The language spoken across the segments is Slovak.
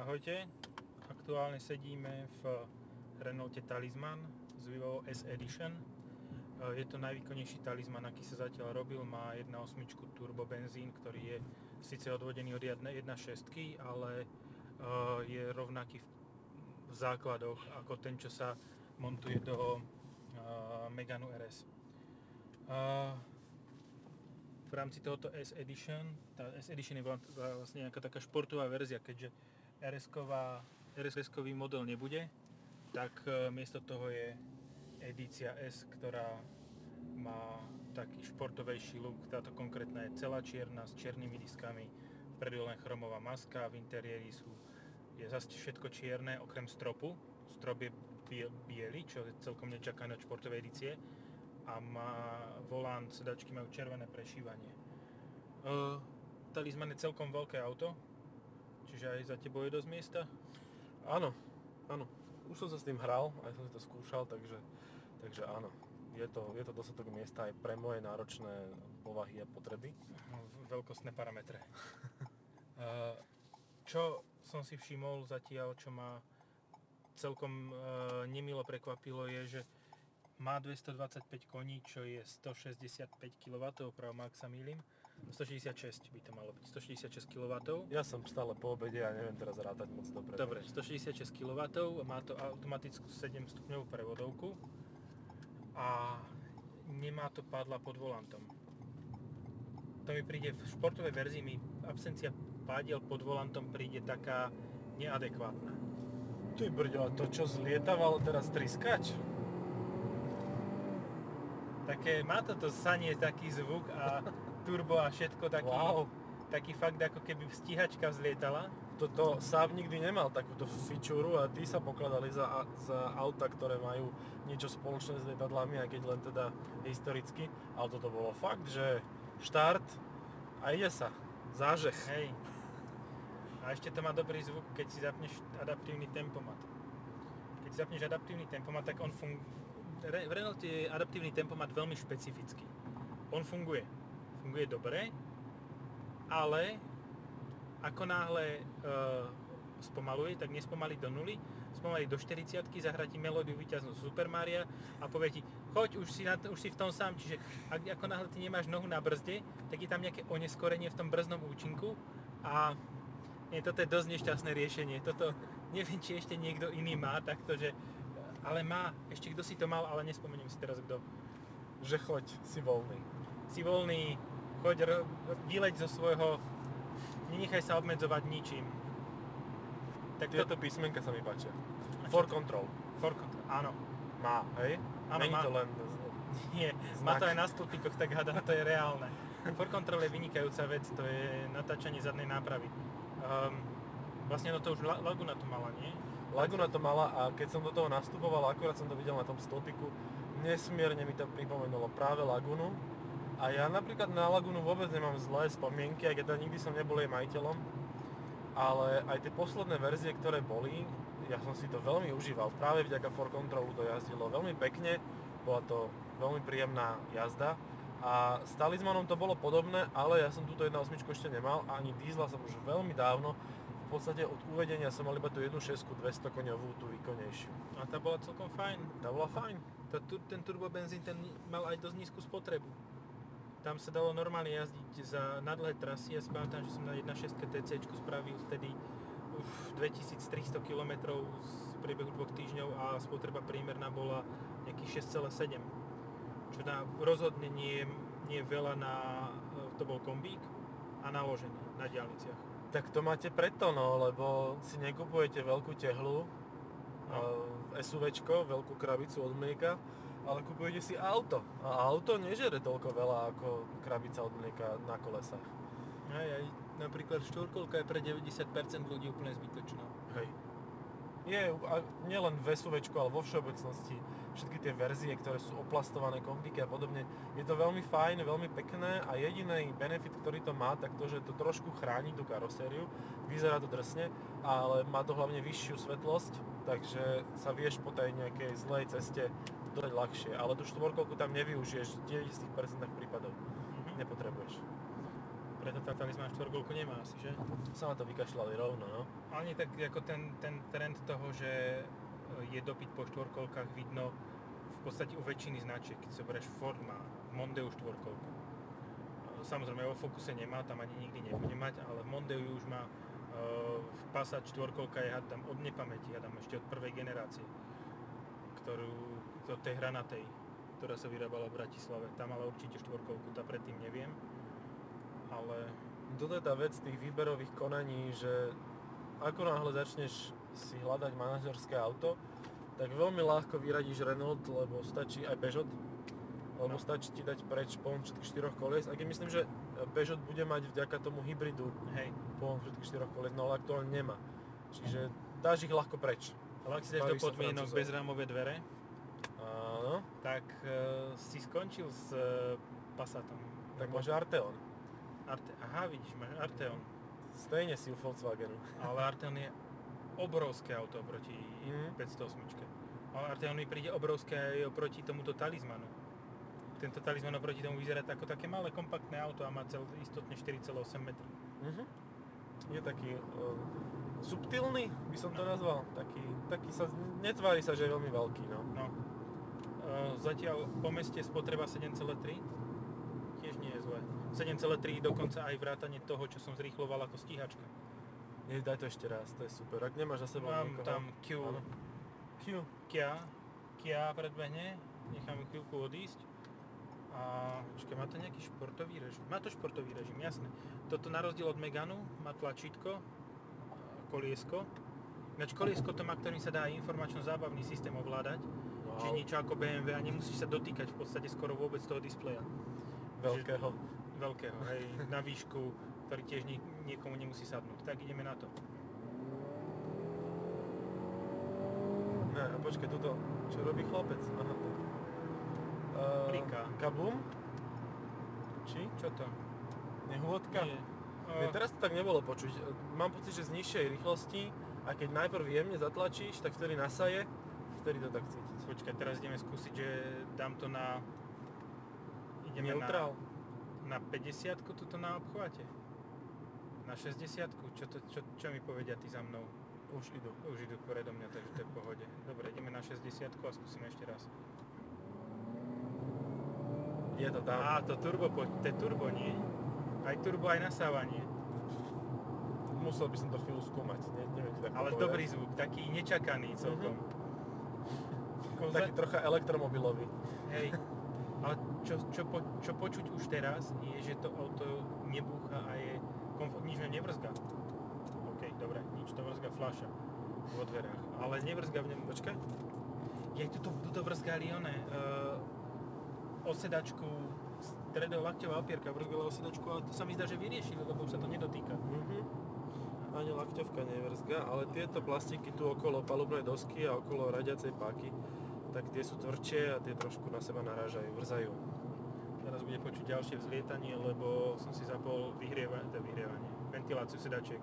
Ahojte, aktuálne sedíme v Renaulte Talisman z Vivo S Edition. E, Je to najvýkonnejší Talisman, aký sa zatiaľ robil. Má 1.8 turbo benzín, ktorý je síce odvodený od 1.6, ale e, je rovnaký v základoch ako ten, čo sa montuje do e, Meganu RS. V rámci tohoto S Edition, tá S Edition je vlastne nejaká taká športová verzia, keďže RS-kový model nebude, tak e, miesto toho je edícia S, ktorá má taký športovejší look. Táto konkrétna je celá čierna s čiernymi diskami, vpredu len chromová maska, v interiéri sú, je zase všetko čierne okrem stropu. Strop je biely, čo je celkom nečakané od športovej edície a má volant, sedačky majú červené prešívanie. Uh, Talisman je celkom veľké auto, čiže aj za tebou je dosť miesta. Áno, áno. Už som sa s tým hral, aj som si to skúšal, takže, takže áno. Je to, je to dostatok miesta aj pre moje náročné povahy a potreby. Veľkostné parametre. uh, čo som si všimol zatiaľ, čo ma celkom uh, nemilo prekvapilo, je, že má 225 koní, čo je 165 kW, pravom ak sa mýlim. 166 by to malo byť, 166 kW. Ja som stále po obede a neviem teraz rátať moc dobre. Dobre, 166 kW, má to automatickú 7 stupňovú prevodovku a nemá to pádla pod volantom. To mi príde v športovej verzii, mi absencia pádiel pod volantom príde taká neadekvátna. Ty brďo, to čo zlietaval teraz triskač? Také, má toto sanie taký zvuk a turbo a všetko taký, Wow. taký fakt ako keby stíhačka vzlietala. Toto Saab nikdy nemal takúto fičúru a tí sa pokladali za, za auta, ktoré majú niečo spoločné s lietadlami, aj keď len teda historicky. Ale toto bolo fakt, že štart a ide sa. Zážeh. Hej. A ešte to má dobrý zvuk, keď si zapneš adaptívny tempomat. Keď si zapneš adaptívny tempomat, tak on funguje... V Renault je adaptívny tempomat veľmi špecifický. On funguje. Funguje dobre, ale ako náhle e, spomaluje, tak nespomalí do nuly, spomalí do 40 zahra ti melódiu vyťaznú z Super Maria a povie ti, choď, už si, na, už si v tom sám, čiže ak, ako náhle ty nemáš nohu na brzde, tak je tam nejaké oneskorenie v tom brzdnom účinku a nie, toto je dosť nešťastné riešenie. Toto neviem, či ešte niekto iný má takto, že ale má, ešte kto si to mal, ale nespomeniem si teraz kto. Že choď, si voľný. Si voľný, choď, vyleď zo svojho, nenechaj sa obmedzovať ničím. Tak Tieto toto, písmenka sa mi páčia. For control. for control, áno. Má, hej? Áno, Není má. to len... Nie, má to Znak. aj na stĺpikoch, tak hádam, to je reálne. For control je vynikajúca vec, to je natáčanie zadnej nápravy. Um, vlastne no to už La- Laguna to mala, nie? Laguna to mala a keď som do toho nastupoval, akurát som to videl na tom stĺpiku, nesmierne mi to pripomenulo práve Lagunu. A ja napríklad na Lagunu vôbec nemám zlé spomienky, aj keď nikdy som nebol jej majiteľom. Ale aj tie posledné verzie, ktoré boli, ja som si to veľmi užíval. Práve vďaka For Controlu to jazdilo veľmi pekne, bola to veľmi príjemná jazda. A s Talismanom to bolo podobné, ale ja som túto 1.8 ešte nemal a ani diesla som už veľmi dávno. V podstate od uvedenia som mal iba tú 1.6 200 koňovú, tú výkonnejšiu. A tá bola celkom fajn. Tá bola fajn. Tá, ten turbobenzín ten mal aj dosť nízku spotrebu. Tam sa dalo normálne jazdiť za na dlhé trasy. Ja si pamätám, že som na 1.6 TC spravil vtedy uf, 2300 km z priebehu dvoch týždňov a spotreba priemerná bola nejakých 6,7. Čo na, rozhodne nie, nie je veľa na, e, to bol kombík a naložený na diálniciach. Tak to máte preto, no, lebo si nekupujete veľkú tehlu, No. no. SUVčko, veľkú krabicu od mlieka, ale kupujete si auto. A auto nežere toľko veľa ako krabica od mlieka na kolesách. Aj, aj, napríklad štvorkolka je pre 90% ľudí úplne zbytočná. Hej. Je, a nielen v SUVčku, ale vo všeobecnosti všetky tie verzie, ktoré sú oplastované kombíky a podobne, je to veľmi fajn, veľmi pekné a jediný benefit, ktorý to má, tak to, že to trošku chráni tú karosériu, vyzerá to drsne, ale má to hlavne vyššiu svetlosť, takže sa vieš po tej nejakej zlej ceste dodať ľahšie, ale tú štvorkolku tam nevyužiješ v 90% prípadov. Mhm. Nepotrebuješ. Preto tá talizman štvorkolku nemá asi, že? Sa na to vykašľali rovno, no. Ale nie tak ako ten, ten trend toho, že je dopyt po štvorkolkách vidno v podstate u väčšiny značiek. Keď sa berieš Ford má Mondeu štvorkolku. Samozrejme vo Focuse nemá, tam ani nikdy nebude mať, ale v Mondeu už má uh, Passat štvorkolka je tam od nepamäti, tam ešte od prvej generácie, ktorú, to tej hranatej, ktorá sa vyrábala v Bratislave. Tam mala určite štvorkolku, tá predtým neviem ale... Toto je tá vec tých výberových konaní, že ako náhle začneš si hľadať manažerské auto, tak veľmi ľahko vyradíš Renault, lebo stačí aj Peugeot, lebo no. stačí ti dať preč pohon všetkých štyroch kolies. A keď myslím, že Peugeot bude mať vďaka tomu hybridu Hej. pohon všetkých štyroch kolies, no ale aktuálne nemá. Čiže dáš ich ľahko preč. Ale ak si dáš do podmienok bezrámové dvere. Tak uh, si skončil s uh, Passatom. Tak máš Arteon. Arte, aha, vidíš, máš Arteon. Stejne si u Volkswagenu. Ale Arteon je obrovské auto oproti mm. 508. Ale Arteon mi príde obrovské aj oproti tomuto talizmanu. Tento talizman oproti tomu vyzerá ako také malé kompaktné auto a má cel, istotne 4,8 metrov. Mm-hmm. Je taký uh, subtilný, by som to no. nazval. Taký, taký sa, netvári sa, že je veľmi veľký, no. no. Uh, zatiaľ po meste spotreba 7,3 tiež nie je zlé. 7,3 dokonca aj vrátanie toho, čo som zrýchloval ako stíhačka. Nie, daj to ešte raz, to je super. Ak nemáš za sebou Mám niekoho... tam Q. Áno. Q. Kia. Kia predbehne. Nechám chvíľku odísť. A počkaj, má to nejaký športový režim? Má to športový režim, jasné. Toto na rozdiel od Meganu má tlačítko, koliesko. Ináč koliesko to má, ktorým sa dá informačno-zábavný systém ovládať. Čiže niečo ako BMW a nemusíš sa dotýkať v podstate skoro vôbec toho displeja. Veľkého. Čiže, veľkého, hej, na výšku, ktorý tiež niekomu nemusí sadnúť. Tak ideme na to. Ne, počkaj, tuto, čo robí chlapec? Aha, to. Uh, Rika. Kabum? Či? Čo to? Nehôdka? Nie. Uh, Nie, teraz to tak nebolo počuť. Mám pocit, že z nižšej rýchlosti a keď najprv jemne zatlačíš, tak vtedy nasaje, vtedy to tak cítiť. Počkaj, teraz ideme skúsiť, že dám to na... Ideme Neutral. na na 50 tuto na obchvate? Na 60 čo, to, čo, čo mi povedia ty za mnou? Už idú. Už idú predo mňa, takže to je v pohode. Dobre, ideme na 60 a skúsime ešte raz. Je to tam. Á, to turbo, to je turbo, nie? Aj turbo, aj nasávanie. Musel by som to chvíľu skúmať, ne, neviem ti tak Ale povedať. dobrý zvuk, taký nečakaný celkom. Mm-hmm. Taký trocha elektromobilový. Hej, ale čo, čo, po, čo počuť už teraz je, že to auto nebúcha a je komfort, nič nevrzga. OK, dobre, nič, to vrzga fľaša vo dverách, ale nevrzga v ňom, počkaj. Je tuto, tuto vrzgali one, uh, osedačku, stredolakťová opierka vrzgala osedačku, ale to sa mi zdá, že vyriešili, lebo sa to nedotýka. Mm-hmm. Ani lakťovka nevrzga, ale tieto plastiky tu okolo palubnej dosky a okolo radiacej páky tak tie sú tvrdšie a tie trošku na seba narážajú, vrzajú. Teraz bude počuť ďalšie vzlietanie, lebo som si zapol vyhrievanie, teda vyhrievanie, ventiláciu sedačiek.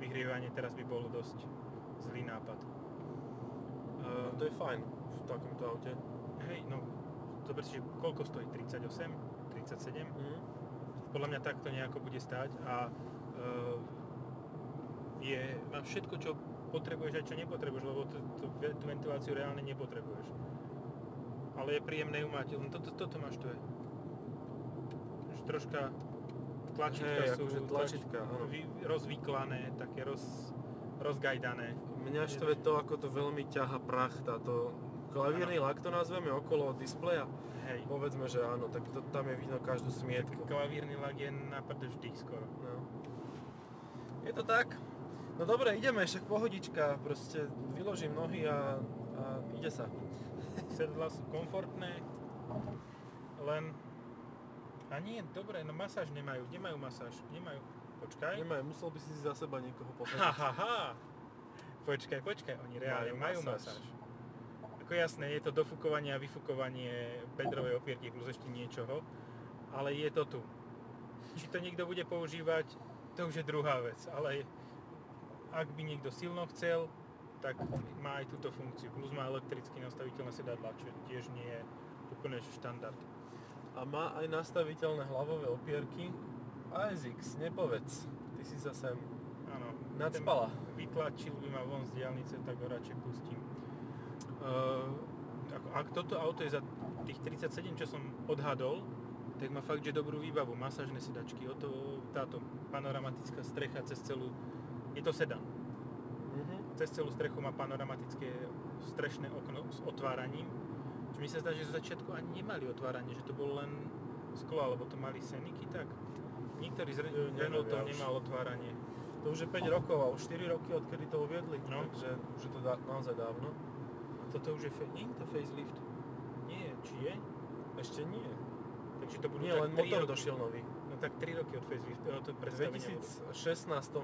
Vyhrievanie teraz by bolo dosť zlý nápad. No, to je fajn v takomto aute. Hej, no, zober si, že koľko stojí? 38? 37? Mm. Podľa mňa takto nejako bude stáť a uh, je, má všetko, čo potrebuješ aj čo nepotrebuješ, lebo tú, tú, tú ventiláciu reálne nepotrebuješ. Ale je príjemné ju mať, len toto, toto máš tu je. Troška tlačítka hey, sú akože tlačítka, tlač, vy, rozvyklané, také roz, rozgajdané. Mňa štve to, ako to veľmi ťaha prach, táto klavírny lak to nazveme okolo displeja. Hej. Povedzme, že áno, tak to, tam je vidno každú smietku. Klavírny lak je na vždy skoro. No. Je to tak. No dobre, ideme, však pohodička, proste vyložím nohy a, a ide sa. Sedla sú komfortné, len... A nie, dobre, no masáž nemajú, nemajú masáž, nemajú. Počkaj. Nemajú, musel by si za seba niekoho posadiť. Ha, ha, ha. Počkaj, počkaj, oni reálne majú, majú masáž. masáž. Ako jasné, je to dofúkovanie a vyfúkovanie bedrovej opierky plus ešte niečoho, ale je to tu. Či to niekto bude používať, to už je druhá vec, ale ak by niekto silno chcel, tak má aj túto funkciu. Plus má elektricky nastaviteľné sedadla, čo tiež nie je úplne štandard. A má aj nastaviteľné hlavové opierky, ASX, nepovedz. Ty si sa sem Áno. nadspala. Vytlačil by ma von z diálnice, tak ho radšej pustím. Uh, ako, ak toto auto je za tých 37, čo som odhadol, tak má fakt, že dobrú výbavu, masážne sedačky, o to, táto panoramatická strecha cez celú, je to sedan, Mhm. cez celú strechu má panoramatické strešné okno s otváraním, čo mi sa zdá, že zo začiatku ani nemali otváranie, že to bolo len sklo, alebo to mali Seniky, tak niektorý z neviem, Renaultov ja nemal otváranie. To už je 5 rokov a už 4 roky, odkedy to uviedli, No. takže už je to dá, naozaj dávno. Toto už je, fa- nie je to facelift? Nie, či je? Ešte nie. Takže to budú Nie, tak len 3 motor roky. došiel nový. Tak 3 roky od faceliftu, od V predstavenia. 2016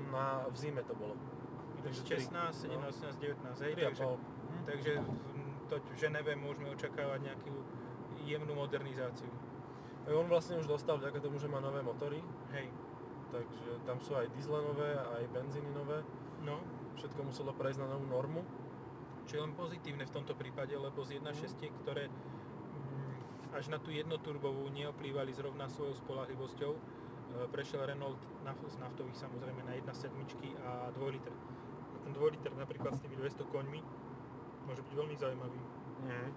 na, v zime to bolo. takže tri. 16, 17, No. 18, 19, hej, 3,5. takže, Hm. takže v- to v Ženeve môžeme očakávať nejakú jemnú modernizáciu. On vlastne už dostal vďaka tomu, že má nové motory, Hej, takže tam sú aj dieselenové, aj benzíninové. no, Všetko muselo prejsť na novú normu. čo je len pozitívne v tomto prípade, lebo z 1.6, ktoré mm, až na tú jednoturbovú neoplývali zrovna svojou spolahlivosťou, e, prešiel Renault na, z naftových samozrejme na 1.7 a 2 liter. A ten 2 liter napríklad s tými 200 koňmi môže byť veľmi zaujímavý. Mhm.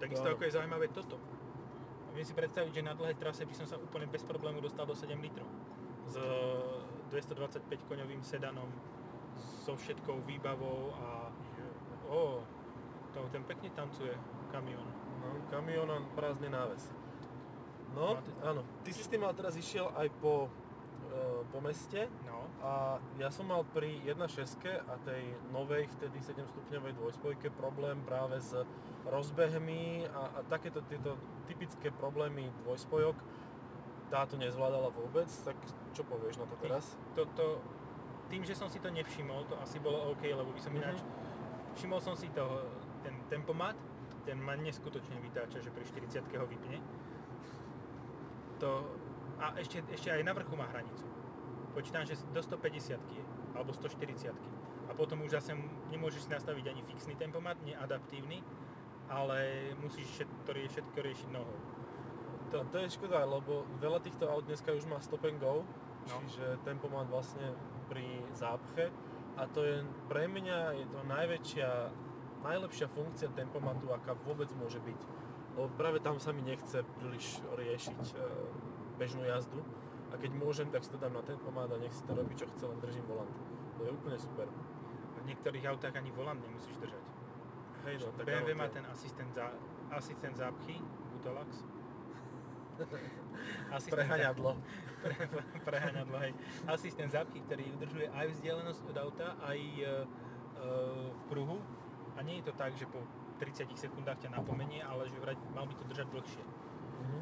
Takisto Áno. ako je zaujímavé toto. Viem si predstaviť, že na dlhej trase by som sa úplne bez problému dostal do 7 litrov. S 225 koňovým sedanom, so všetkou výbavou a... Ó, to ten pekne tancuje kamión. No, kamión a prázdny náves. No, áno. Ty si s tým ale teraz išiel aj po, e, po meste No, a ja som mal pri 1.6 a tej novej vtedy 7 stupňovej dvojspojke problém práve s rozbehmi a, a takéto tieto typické problémy dvojspojok táto nezvládala vôbec, tak čo povieš na to teraz? toto, tým, že som si to nevšimol, to asi bolo OK, lebo by som Mhm. ináč... Všimol som si to, ten tempomat, ten ma neskutočne vytáča, že pri 40 ho vypne. To, a ešte, ešte aj na vrchu má hranicu. Počítam, že do 150 je, alebo 140 A potom už zase nemôžeš si nastaviť ani fixný tempomat, nie adaptívny, ale musíš všetko, všetko riešiť nohou. To, to je škoda, lebo veľa týchto aut dneska už má stop and go, No. čiže tempomat vlastne pri zápche a to je pre mňa je to najväčšia, najlepšia funkcia tempomatu, aká vôbec môže byť. Lebo práve tam sa mi nechce príliš riešiť e, bežnú jazdu a keď môžem, tak si to dám na tempomat a nech si to robí čo chce, len držím volant. To je úplne super. V niektorých autách ani volant nemusíš držať. Hej, no, tak BMW má ten asistent, za, asistent zápchy, asistent prehaňadlo. Pre, prehaňadlo, hej. Asistent zápchy, ktorý udržuje aj vzdialenosť od auta, aj e, e, v pruhu. Nie je to tak, že po 30 sekundách ťa napomenie, ale že vraj mal by to držať dlhšie. Mhm.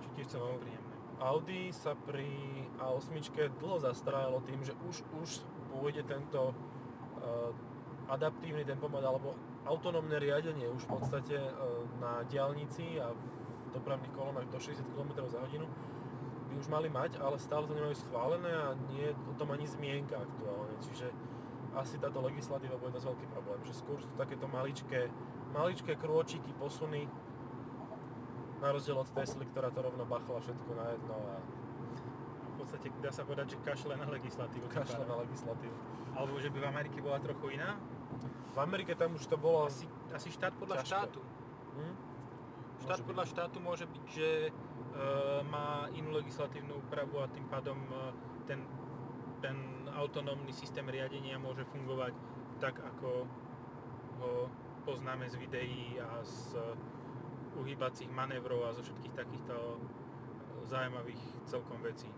Čiže tiež celkom príjemné. Audi sa pri A8 dlho zastrajalo tým, že už, už pôjde tento uh, adaptívny tempomat alebo autonómne riadenie už v podstate uh, na diálnici a v dopravných kolónach do 60 km za hodinu by už mali mať, ale stále to nemajú schválené a nie je o tom ani zmienka aktuálne. Čiže asi táto legislatíva bude dosť veľký problém, že skôr sú to takéto maličké, maličké krôčiky, posuny, na rozdiel od Tesly, ktorá to rovno bachla všetko na jedno a V podstate dá sa povedať, že kašle na legislatívu. kašle na legislatívu. Alebo že by v Amerike bola trochu iná. V Amerike tam už to bolo... Asi, asi štát podľa Ťažko. štátu. Hm? Štát Môže podľa byť. štátu môže byť, že e, má inú legislatívnu úpravu a tým pádom e, ten, ten autonómny systém riadenia môže fungovať tak, ako ho poznáme z videí a z uhýbacích manévrov a zo všetkých takýchto zaujímavých celkom vecí.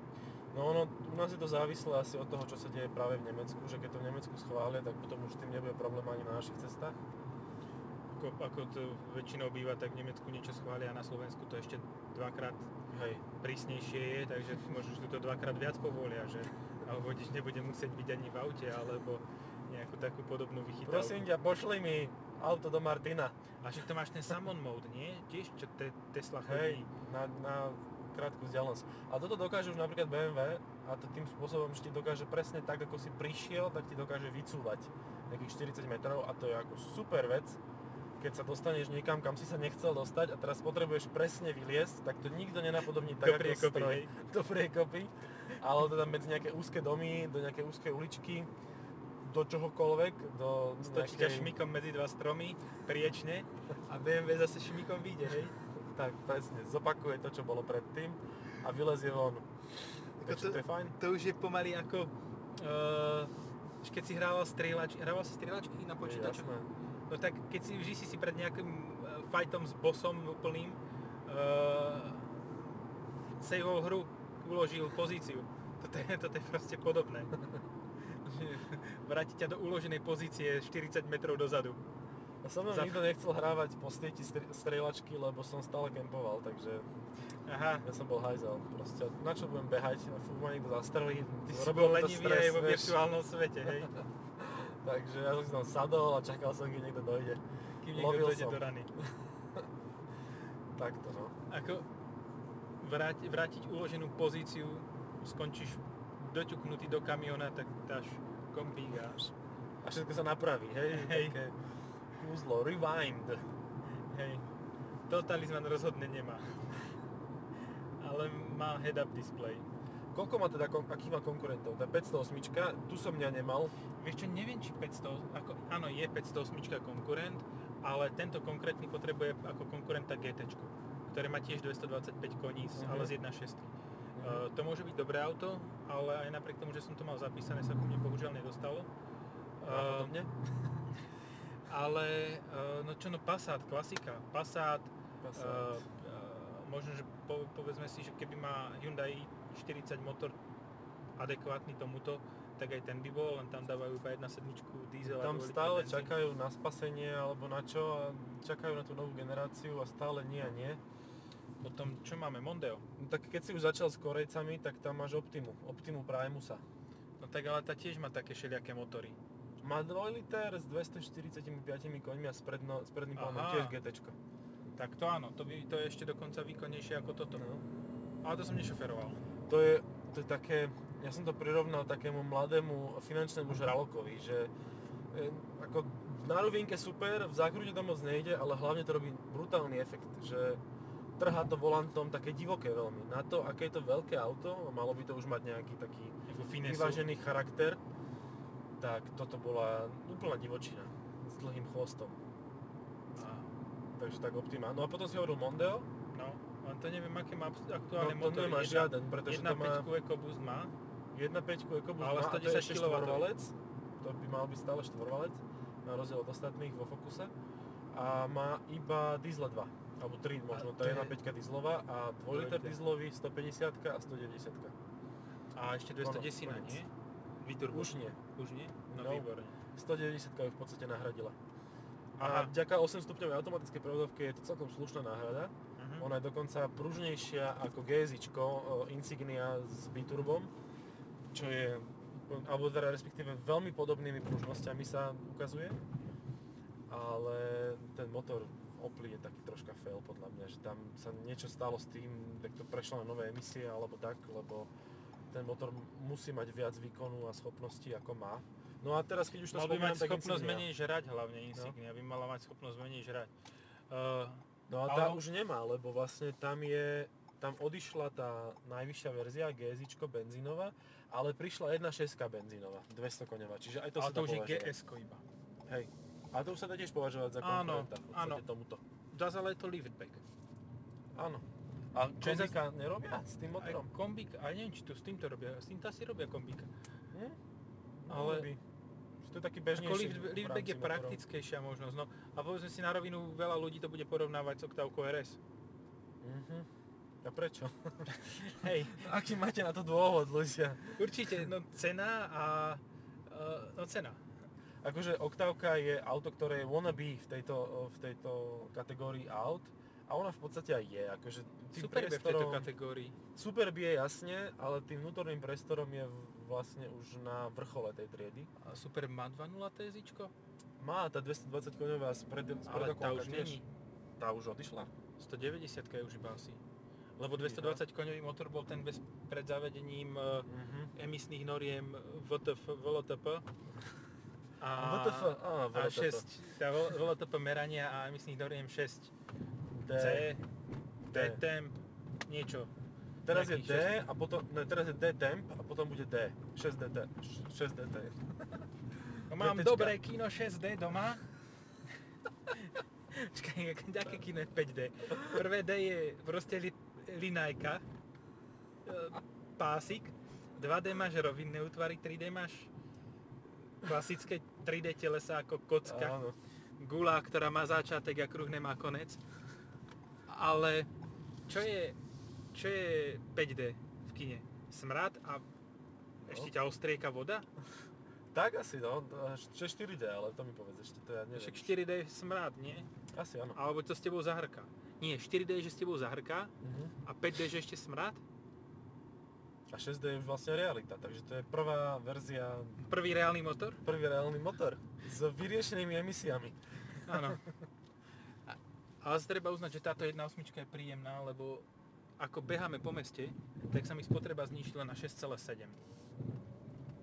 No ono, u nás je to závislé asi od toho, čo sa deje práve v Nemecku, že keď to v Nemecku schvália, tak potom už s tým nebude problém ani na našich cestách. Ako, ako to väčšinou býva, tak v Nemecku niečo schvália a na Slovensku to ešte dvakrát Hej. prísnejšie je, takže možno, že to dvakrát viac povolia, že alebo vodič nebude musieť byť ani v aute, alebo nejakú takú podobnú vychytávku. Prosím ťa, pošli mi auto do Martina. A však to máš ten Salmon mode, nie? Tiež čo te, Tesla Hej, chodí. na, na krátku vzdialenosť. A toto dokáže už napríklad BMW a to tým spôsobom, že ti dokáže presne tak, ako si prišiel, tak ti dokáže vycúvať nejakých 40 metrov a to je ako super vec, keď sa dostaneš niekam, kam si sa nechcel dostať a teraz potrebuješ presne vyliesť, tak to nikto nenapodobní tak Do ako priekopy, stroj. hej. Do priekopy. Ale teda medzi nejaké úzke domy, do nejaké úzke uličky, do čohokoľvek, do Stočí ťa šmikom medzi dva stromy, priečne a BMW zase šmikom vyjde, hej. Tak presne, zopakuje to, čo bolo predtým a vylezie von. Takže to je fajn. To už je pomaly ako... Uh, keď si hrával strieľač, hrával si strieľačky na počítačoch? Jasné. No tak keď si vždy si si pred nejakým uh, fightom s bossom úplným uh, saveol hru uložil pozíciu. Toto je, toto je proste podobné. Vráti ťa do uloženej pozície 40 metrov dozadu. A som mnou nikto nechcel hrávať po sieti str- strieľačky, lebo som stále kempoval, takže Aha, ja som bol hajzel. Proste na čo budem behať, fú ma niekto zastrelí. ty si bol lenivý aj vo virtuálnom svete, hej. Takže ja som si tam sadol a čakal som, kým niekto dojde. Kým niekto Lovil dojde som. do rany. Takto no. Ako vráť, vrátiť uloženú pozíciu, skončíš doťuknutý do kamiona, tak dáš kombík a A všetko sa napraví, hej? Hej. Také kúzlo, rewind. hej, totalizman rozhodne nemá. Ale má head-up display. Koľko má teda, aký má konkurentov? Tá 508, tu som ja nemal. Vieš čo, neviem či 500, ako, áno je 508 konkurent, ale tento konkrétny potrebuje ako konkurenta GT, ktoré má tiež 225 koní, Mhm. ale z 1.6. Uh, to môže byť dobré auto, ale aj napriek tomu, že som to mal zapísané, sa ku mne bohužiaľ nedostalo. Uh, ale, uh, no čo no, Passat, klasika. Passat, Passat. uh, možno, že po, povedzme si, že keby má Hyundai 40 motor adekvátny tomuto, tak aj ten by bol, len tam dávajú iba 1.7 diesel a Tam 2 litre stále benzín. čakajú na spasenie alebo na čo a čakajú na tú novú generáciu a stále nie a nie. Potom, čo máme, Mondeo? No tak keď si už začal s Korejcami, tak tam máš Optimu, Optimu Primusa. No tak ale tá tiež má také všelijaké motory. Má 2 liter s 245 koňmi a s, predno, s predným palmom tiež GT. Tak to áno, to, by, to je ešte dokonca výkonnejšie ako toto. No. Ale to som nešoferoval. To je, to je také, ja som to prirovnal takému mladému finančnému žralokovi, že e, ako na rovinke super, v zákrude to moc nejde, ale hlavne to robí brutálny efekt, že trhá to volantom také divoké veľmi. Na to, aké je to veľké auto, malo by to už mať nejaký taký vyvážený charakter, tak toto bola úplná divočina s dlhým chvostom. A, Takže tak Optima. No a potom si hovoril Mondeo, no, len to neviem, aké má no aktuálne to motory. nemá Jedna- žiaden, pretože to má 1.5 EcoBoost má. 1.5 EcoBoost Ale má, a to je 110 ešte štvorvalec. To by mal byť stále štvorvalec, na rozdiel od ostatných vo Focuse. A má iba diesel 2, alebo 3 možno, je- 1.5 dieselová a 2 liter dieselový 150 a 190. A ešte 210, Ono, nie? Vyturbo. Už nie. Už nie? No, No. výborne. 190 ju v podstate nahradila. Aha. A vďaka 8 stupňovej automatickej prevodovke je to celkom slušná náhrada. Mhm. Ona je dokonca pružnejšia ako e, Insignia s biturbom, čo je, alebo teda respektíve veľmi podobnými pružnosťami sa ukazuje. Ale ten motor Opli je taký troška fail podľa mňa, že tam sa niečo stalo s tým, tak to prešlo na nové emisie alebo tak, lebo ten motor musí mať viac výkonu a schopností ako má. No a teraz keď už to Mal by mať tak schopnosť Insignia. menej žrať hlavne Insignia, by mala mať schopnosť menej žrať. Uh, No a tá Ale- už nemá, lebo vlastne tam je, tam odišla tá najvyššia verzia GSIčko benzínová, ale prišla 1.6 benzínová, 200 koňová, čiže aj to ale sa to už je. GS iba. Hej. A to už sa dá tiež považovať za Áno, konkurenta v podstate áno. tomuto. Does ale je to liftback. Áno. A Čo kombika nerobia s tým Aj motorom? kombík, ale neviem, či to s týmto robia, s týmto asi robia kombíka. Hm? Ale- Ale... To je taký bežnejší Ako lift, liftback je motorov. praktickejšia možnosť, no a povedzme si na rovinu, veľa ľudí to bude porovnávať s Octavkou RS. Mhm. A prečo? Hej, Aký máte na to dôvod, ľudia? určite, no cena a, uh, no cena. Akože Octavka je auto, ktoré je wannabe v tejto, v tejto kategórii aut a ona v podstate aj je. Akože tým Super v tejto kategórii. Superb je jasne, ale tým vnútorným priestorom je vlastne už na vrchole tej triedy. A Super má 2.0 TSIčko? Má tá 220 koňová s, pred, Ale tá už není. Tá už odišla? 190 je už iba asi. Lebo 220 koňový motor bol ten bez, pred zavedením uh, Mhm. emisných noriem VTF, VLTP. a, VTF, a VTF. 6, tá VLTP merania a emisných noriem 6 D. C, D. D temp, niečo. Teraz je D nejakých a potom, ne, teraz je D temp a potom bude D. 6 DT. 6 DT. No mám VTčka. dobré kino 6D doma. Čakaj, ak- aké kino je 5D? Prvé D je proste li, linajka, e, pásik, 2D máš rovinné útvary, 3D máš klasické 3D telesa ako kocka, Áno. gula, ktorá má začiatek a kruh nemá konec. Ale čo je, čo je 5D v kine? Smrad a ešte ťa ostrieka voda? Tak asi no, čo je 4D, ale to mi povedz ešte, to ja neviem. Však 4D je smrad, nie? Asi áno. Alebo to s tebou zahrká. Nie, 4D je, že s tebou zahrká Mhm. a 5D, že ešte smrad. A 6D je vlastne realita, takže to je prvá verzia, Prvý reálny motor. prvý reálny motor s vyriešenými emisiami. Áno. Ale treba uznať, že táto 1.8 je príjemná, lebo ako beháme po meste, tak sa mi spotreba znižila na 6,7.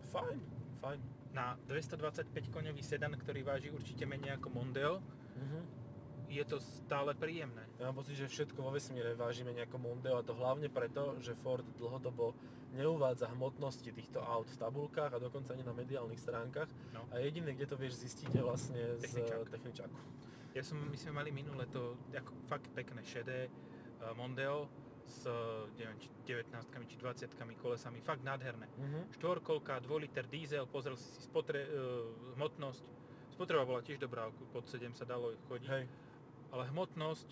Fajn, fajn. Na 225 koňový sedan, ktorý váži určite menej ako Mondeo, Mhm. Je to stále príjemné. Ja mám pocit, že všetko vo vesmíre vážime nejako Mondeo a to hlavne preto, že Ford dlhodobo neuvádza hmotnosti týchto aut v tabulkách a dokonca ani na mediálnych stránkach. No. A jediné, kde to vieš zistiť je vlastne z Techničák. techničáku. Ja som, my sme mali minule to ako fakt pekné šedé uh, Mondeo s neviem, či 19 či 20 kolesami, fakt nádherné. Mhm. Štvorkolka, 2 liter diesel, pozrel si si spotre, uh, hmotnosť. Spotreba bola tiež dobrá, pod 7 sa dalo chodiť, Hej. Ale hmotnosť,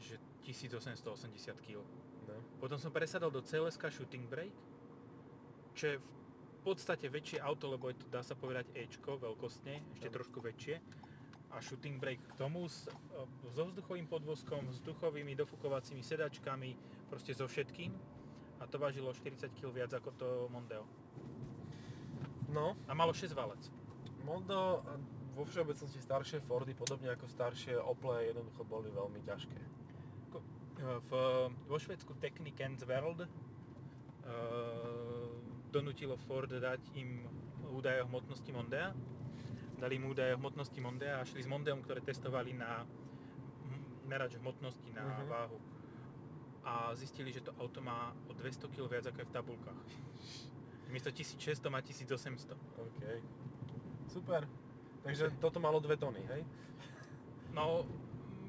že 1880 kg. No. Potom som presadol do CLS Shooting Brake, čo je v podstate väčšie auto, lebo je to dá sa povedať Ečko veľkostne, ešte Áno. trošku väčšie. A shooting brake k tomu s, e, so vzduchovým podvozkom, vzduchovými dofukovacími sedačkami, proste so všetkým. A to vážilo 40 kg viac ako to Mondeo. no, A malo 6 valec. Mondo vo všeobecnosti staršie Fordy, podobne ako staršie Ople, jednoducho boli veľmi ťažké. E, V, vo Švedsku Technikens World e, donutilo Ford dať im údaje o hmotnosti Mondea. Dali im údaje o hmotnosti Mondea a šli s Mondeom, ktoré testovali na merač hmotnosti na Mhm. váhu. A zistili, že to auto má o 200 kg viac ako je v tabulkách. Miesto 1600 má 1800. OK. Super. Takže toto malo dve tony, hej? No,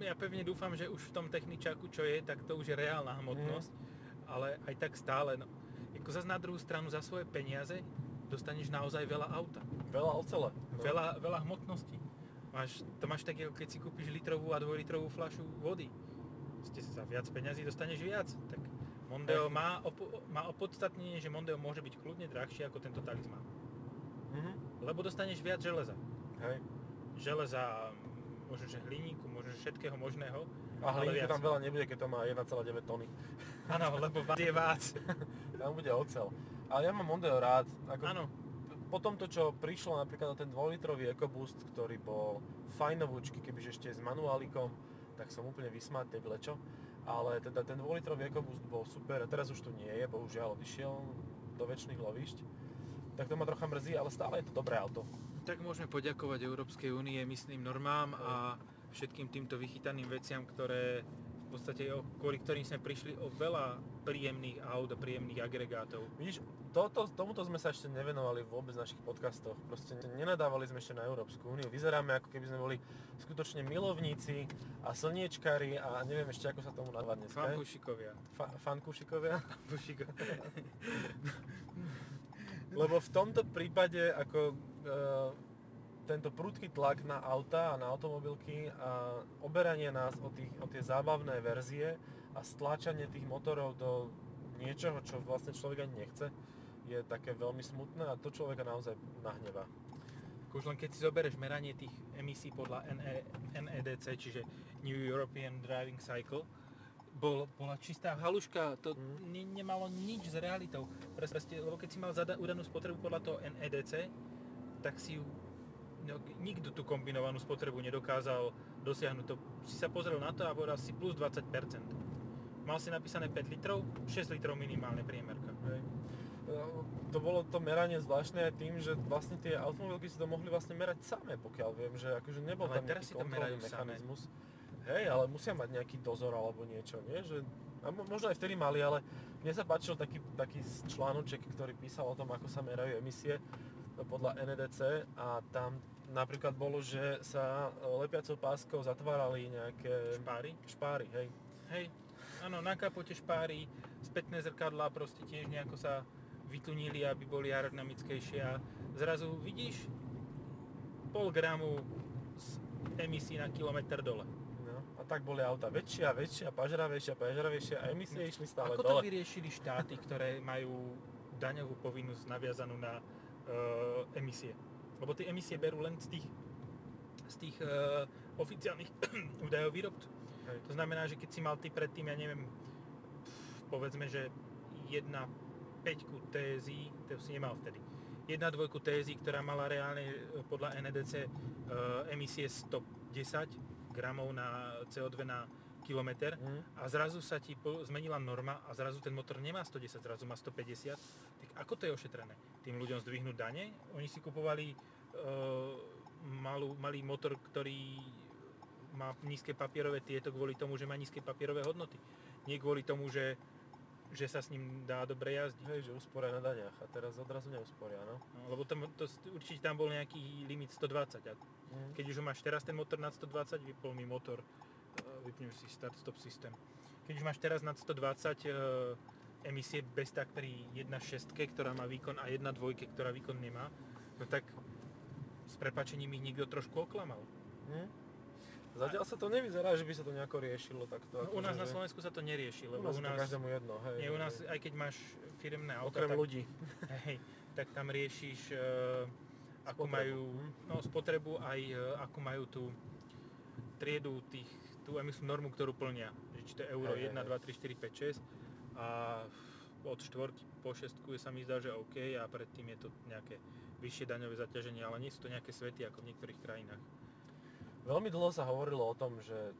ja pevne dúfam, že už v tom techničáku, čo je, tak to už je reálna hmotnosť, ale aj tak stále, no. Ako zase na druhú stranu za svoje peniaze dostaneš naozaj veľa auta. Veľa ocele. No. Veľa, veľa hmotnosti. Máš, to máš tak, keď si kúpiš litrovú a dvojlitrovú fľašu vody. Ste za viac peňazí dostaneš viac. Tak Mondeo má, opo- má opodstatnenie, že Mondeo môže byť kľudne drahšie ako tento Talisman. Mhm. Lebo dostaneš viac železa. Hej. Železa, možno že hliníku, možno že všetkého možného. A hliníku tam veľa nebude, keď to má 1,9 tony. Áno, lebo je vác. Tam bude ocel. Ale ja mám Mondeo rád. Ako Áno, po tomto, čo prišlo napríklad na ten 2-litrový EcoBoost, ktorý bol fajnovúčky, kebyže ešte s manuálikom, tak som úplne vysmátne vlečo. Ale teda ten 2-litrový EcoBoost bol super a teraz už tu nie je, bohužiaľ odišiel do väčšných lovišť. Tak to ma trocha mrzí, ale stále je to dobré auto. Tak môžeme poďakovať Európskej únie, myslím, normám a všetkým týmto vychytaným veciam, ktoré v podstate, kvôli ktorým sme prišli o veľa príjemných aut a príjemných agregátov. Vidíš, toto, tomuto sme sa ešte nevenovali vôbec v našich podcastoch. Proste nenadávali sme ešte na Európsku úniu. Vyzeráme ako keby sme boli skutočne milovníci a slniečkári a neviem ešte ako sa tomu nazvať dneska. Fankušikovia. Fa- fankušikovia. Fankušiko- Lebo v tomto prípade ako tento prudký tlak na auta a na automobilky a oberanie nás o, tých, o tie zábavné verzie a stláčanie tých motorov do niečoho, čo vlastne človek ani nechce, je také veľmi smutné a to človeka naozaj nahnevá. Už len keď si zoberieš meranie tých emisí podľa NE, NEDC, čiže New European Driving Cycle, bol, bola čistá haluška, to ne, nemalo nič s realitou. Proste, lebo keď si mal zada, udanú spotrebu podľa toho NEDC, tak si no, nikto tú kombinovanú spotrebu nedokázal dosiahnuť. To, si sa pozrel na to a povedal si plus 20%. Mal si napísané 5 litrov, 6 litrov minimálne priemerka. Hej. to bolo to meranie zvláštne aj tým, že vlastne tie automobilky si to mohli vlastne merať samé, pokiaľ viem, že akože nebol Ale tam teraz si to merajú samé. mechanizmus. Hej, ale musia mať nejaký dozor alebo niečo, nie? Že, a mo- možno aj vtedy mali, ale mne sa páčil taký, taký článoček, ktorý písal o tom, ako sa merajú emisie podľa NEDC a tam napríklad bolo, že sa e, lepiacou páskou zatvárali nejaké Špáry? špáry hej. Hej, áno, na kapote špáry, spätné zrkadlá proste tiež nejako sa vytunili, aby boli aerodynamickejšie a zrazu vidíš pol gramu z emisí na kilometr dole. No, a tak boli auta väčšie a väčšie a pažravejšie a emisie išli stále Ako to dole. vyriešili štáty, ktoré majú daňovú povinnosť naviazanú na emisie? Lebo tie emisie berú len z tých, z tých e, oficiálnych údajov výrobcu. Hej. To znamená, že keď si mal ty predtým, ja neviem, povedzme, že 1 5 TSI, to si nemal vtedy, 1 2 TSI, ktorá mala reálne e, podľa NEDC e, emisie 110 gramov na CO2 na kilometr Mhm. a zrazu sa ti po- zmenila norma a zrazu ten motor nemá 110, zrazu má 150, tak ako to je ošetrené? Tým ľuďom zdvihnúť dane? Oni si kupovali e, malú, malý motor, ktorý má nízke papierové tieto kvôli tomu, že má nízke papierové hodnoty. Nie kvôli tomu, že, že sa s ním dá dobre jazdiť. Hej, že usporia na daniach a teraz odrazu neusporia, no. No, lebo tam, to, určite tam bol nejaký limit 120 a Mhm. keď už máš teraz ten motor nad 120, vypol mi motor, e, vypnem si start-stop systém. Keď už máš teraz nad 120 e, emisie bez tak pri 1.6, ktorá má výkon a 1.2, ktorá výkon nemá, no tak s prepačením ich niekto trošku oklamal. Hm? Zatiaľ sa to nevyzerá, že by sa to nejako riešilo takto. No, u nás akože, na že- Slovensku sa to nerieši, u lebo nás u je to nás, každému jedno, hej. nie, u nás hej. aj keď máš firemné auta, Okrem tak, ľudí. hej, tak tam riešiš, e, ako Spotrebu, majú hm? no, spotrebu, aj e, ako majú tú triedu, tých, tú emisnú normu, ktorú plnia. Že či to je euro hej, 1, hej. 2, 3, 4, 5, 6 a od štvorky po šestku je sa mi zdá, že OK a predtým je to nejaké vyššie daňové zaťaženie, ale nie sú to nejaké svety ako v niektorých krajinách. Veľmi dlho sa hovorilo o tom, že e,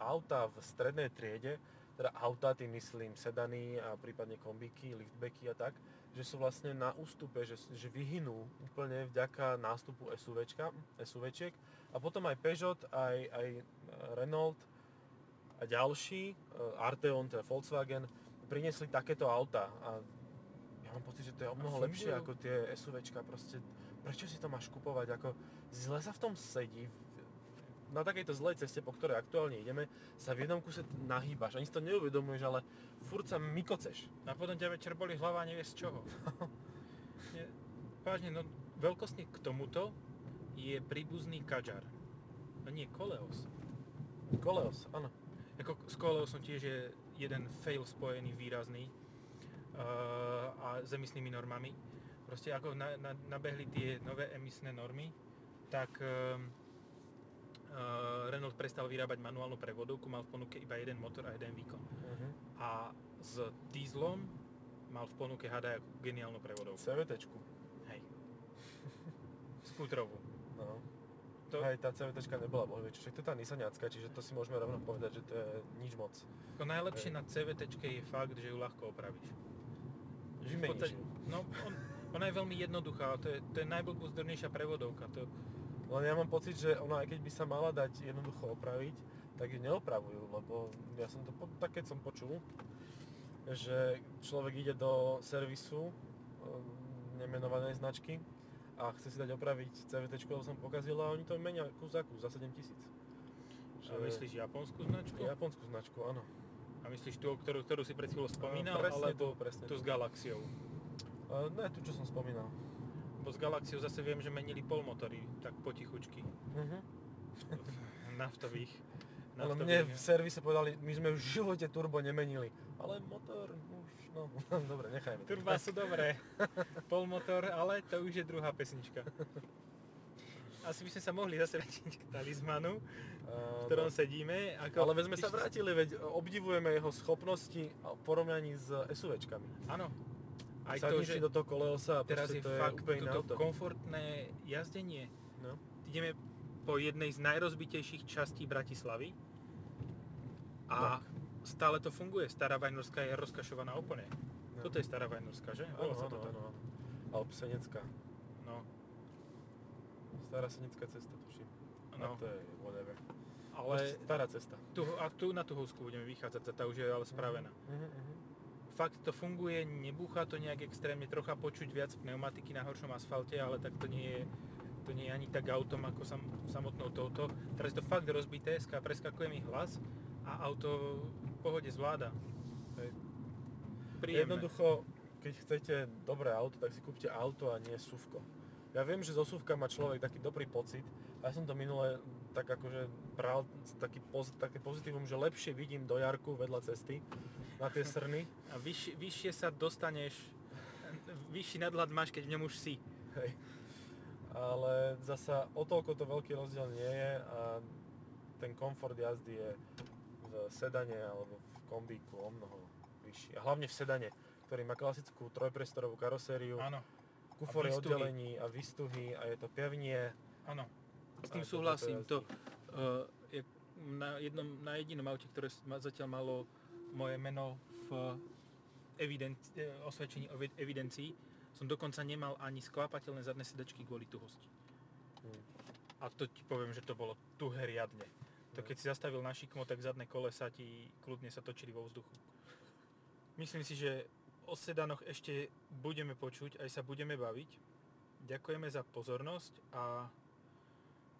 auta v strednej triede, teda auta, tým myslím sedany a prípadne kombíky, liftbacky a tak, že sú vlastne na ústupe, že, že vyhynú úplne vďaka nástupu SUVčka, SUVčiek a potom aj Peugeot, aj, aj Renault a ďalší, e, Arteon, teda Volkswagen, priniesli takéto auta a ja mám pocit, že to je o mnoho lepšie ako tie SUVčka, proste prečo si to máš kupovať, ako zle sa v tom sedí, na takejto zlej ceste, po ktorej aktuálne ideme, sa v jednom kuse nahýbaš, ani si to neuvedomuješ, ale furt sa mykoceš. A potom ťa večer boli hlava a nevieš z čoho. Nie, vážne, no veľkostne k tomuto je príbuzný Kadžar. A nie Koleos. Koleos, áno. Ako s Koleosom tiež je jeden fail spojený výrazný uh, a s emisnými normami. Proste ako na, na, nabehli tie nové emisné normy, tak uh, Renault prestal vyrábať manuálnu prevodovku, mal v ponuke iba jeden motor a jeden výkon. Uh-huh. A s dieslom mal v ponuke hada geniálnu prevodovku. CVTčku. Hej. Skútrovú. No. To, Hej, tá CVTčka nebola bohviečo, však to je tá Nissaniacka, čiže to si môžeme rovno povedať, že to je nič moc. ako najlepšie Hej. na CVT je fakt, že ju ľahko opravíš. Že v podstate-. No, on, ona je veľmi jednoduchá, to je, to je najblbúzdornejšia prevodovka. To, Len ja mám pocit, že ona aj keď by sa mala dať jednoducho opraviť, tak ju neopravujú, lebo ja som to, tak keď som počul, že človek ide do servisu nemenovanej značky a chce si dať opraviť CVT, lebo som pokazil a oni to menia kus za kus za 7000. že... Myslíš japonskú značku? Japonskú značku, áno. A myslíš tú, ktorú, ktorú si pred chvíľou spomínal, presne alebo tú, presne tú tú. s Galaxiou? Uh, ne, tu čo som spomínal. Bo s Galaxiou zase viem, že menili polmotory, tak potichučky. Uh-huh. Naftových. Ale mne v servise povedali, my sme v živote turbo nemenili. Ale motor už, no, dobre, nechajme. Turbá sú dobré. Polmotor, ale to už je druhá pesnička. Asi by sme sa mohli zase vrátiť k talizmanu, v Uh, ktorom no. sedíme. Ako, Ale veď sme sa vrátili, veď obdivujeme jeho schopnosti v porovnaní s SUVčkami. Áno. Aj Sadni to, že do toho koleosa a teraz je to je fakt úplne toto auto. komfortné jazdenie. No. Ideme po jednej z najrozbitejších častí Bratislavy a stále to funguje. Stará Vajnorská je rozkašovaná úplne. Toto je stará Vajnorská, že? Volá sa to tak. áno. Alebo Senecká. No, Stará Senecká cesta, tuším. no. A to je whatever. Ale stará cesta. tu, a tu na Tuhovsku budeme vychádzať, tá už je ale spravená. Mhm, mhm. Fakt to funguje, nebúcha to nejak extrémne, trocha počuť viac pneumatiky na horšom asfalte, ale tak to nie je, to nie je ani tak autom ako sam, samotnou touto. Teraz je to fakt rozbité, ska- preskakuje mi hlas a auto pohode zvláda. Hej. Príjemné. Jednoducho, keď chcete dobré auto, tak si kúpte auto a nie SUVko. Ja viem, že zo SUVka má človek taký dobrý pocit, a ja som to minule tak akože bral taký poz, také pozitívum, že lepšie vidím do Jarku vedľa cesty na tie srny. A vyššie, vyššie sa dostaneš, vyšší nadhľad máš, keď v ňom už si. Hej. Ale zasa o toľko to veľký rozdiel nie je a ten komfort jazdy je v sedane alebo v kombíku o mnoho vyšší. A hlavne v sedane, ktorý má klasickú trojpriestorovú karosériu, Áno, kufory výstuhy. oddelení a výstuhy a je to pevnie. áno. S tým súhlasím. toto To, uh, je na, jednom, na jedinom aute, ktoré zatiaľ malo moje meno v evidenci- eh, osvedčení o evi- evidencii, som dokonca nemal ani sklápateľné zadné sedačky kvôli tuhosti. Hm. A to ti poviem, že to bolo tuhé riadne. To keď si zastavil na šikmo, tak zadné kolesa ti kľudne sa točili vo vzduchu. Myslím si, že o sedanoch ešte budeme počuť, aj sa budeme baviť. Ďakujeme za pozornosť a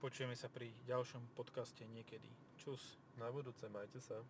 počujeme sa pri ďalšom podcaste niekedy. Čus. Na budúce, majte sa.